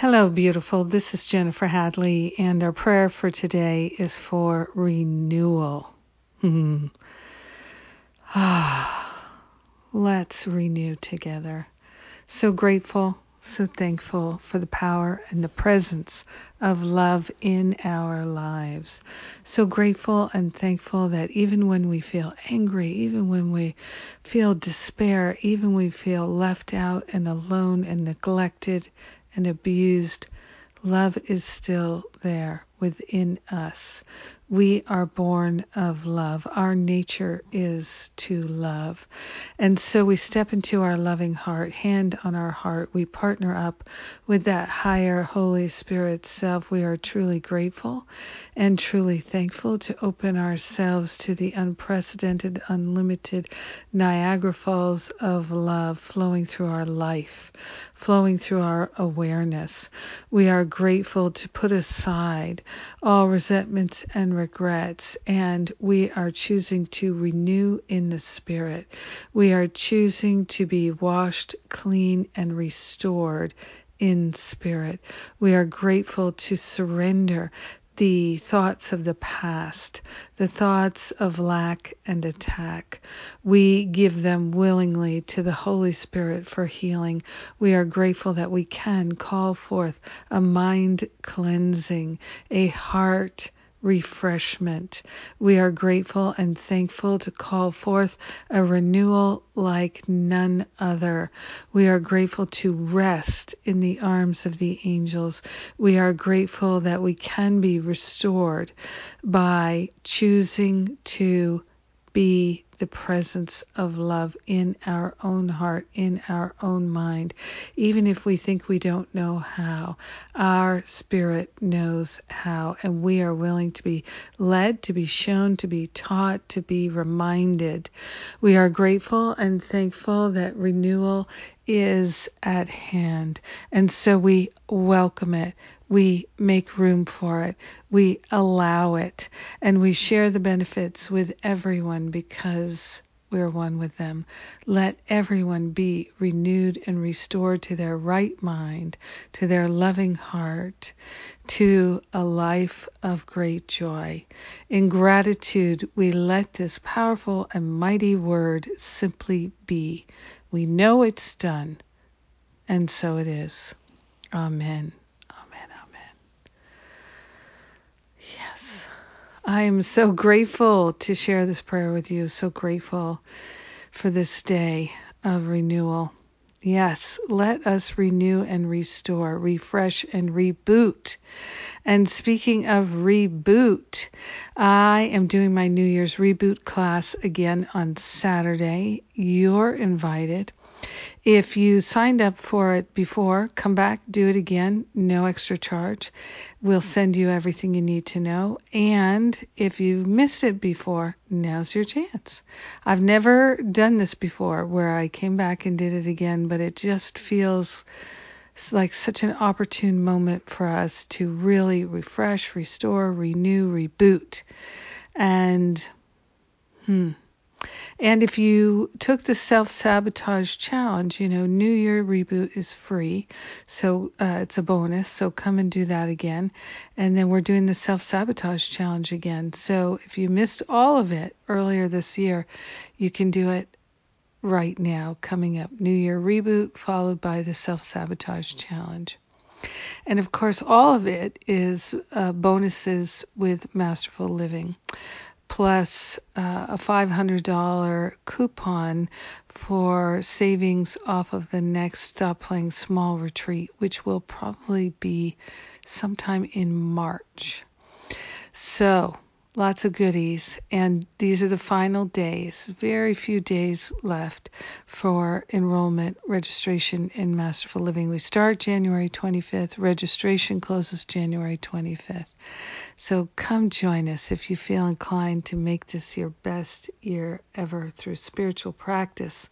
Hello, beautiful. This is Jennifer Hadley, and our prayer for today is for renewal. Hmm. Let's renew together. So grateful, so thankful for the power and the presence of love in our lives. So grateful and thankful that even when we feel angry, even when we feel despair, even when we feel left out and alone and neglected and abused, love is still there within us. We are born of love. Our nature is to love. And so we step into our loving heart, hand on our heart. We partner up with that higher Holy Spirit self. We are truly grateful and truly thankful to open ourselves to the unprecedented, unlimited Niagara Falls of love flowing through our life, flowing through our awareness. We are grateful to put aside all resentments and regrets, and we are choosing to renew in the Spirit. We are choosing to be washed, clean, and restored in spirit. We are grateful to surrender the thoughts of the past, the thoughts of lack and attack. We give them willingly to the Holy Spirit for healing. We are grateful that we can call forth a mind cleansing, a heart refreshment. We are grateful and thankful to call forth a renewal like none other. We are grateful to rest in the arms of the angels. We are grateful that we can be restored by choosing to be the presence of love in our own heart, in our own mind. Even if we think we don't know how, our spirit knows how, and we are willing to be led, to be shown, to be taught, to be reminded. We are grateful and thankful that renewal is at hand. And so we welcome it. We make room for it. We allow it. And we share the benefits with everyone because we're one with them. Let everyone be renewed and restored to their right mind, to their loving heart, to a life of great joy. In gratitude, we let this powerful and mighty word simply be. We know it's done, and so it is. Amen. Amen. Amen. Yes. I am so grateful to share this prayer with you. So grateful for this day of renewal. Yes, let us renew and restore, refresh and reboot. And speaking of reboot, I am doing my New Year's reboot class again on Saturday. You're invited. If you signed up for it before, come back, do it again, no extra charge. We'll send you everything you need to know. And if you've missed it before, now's your chance. I've never done this before where I came back and did it again, but it just feels like such an opportune moment for us to really refresh, restore, renew, reboot. And, hmm. And if you took the self sabotage challenge, you know, New Year reboot is free. So uh, it's a bonus. So come and do that again. And then we're doing the self sabotage challenge again. So if you missed all of it earlier this year, you can do it right now, coming up. New Year reboot followed by the self sabotage challenge. And of course, all of it is uh, bonuses with Masterful Living plus uh, a $500 coupon for savings off of the next Stop Playing Small retreat, which will probably be sometime in March. So, lots of goodies, and these are the final days, very few days left for enrollment registration in Masterful Living. We start January 25th, registration closes January 25th. So come join us if you feel inclined to make this your best year ever through spiritual practice,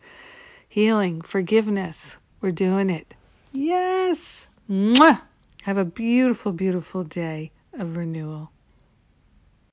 healing, forgiveness. We're doing it. Yes. Mwah! Have a beautiful, beautiful day of renewal.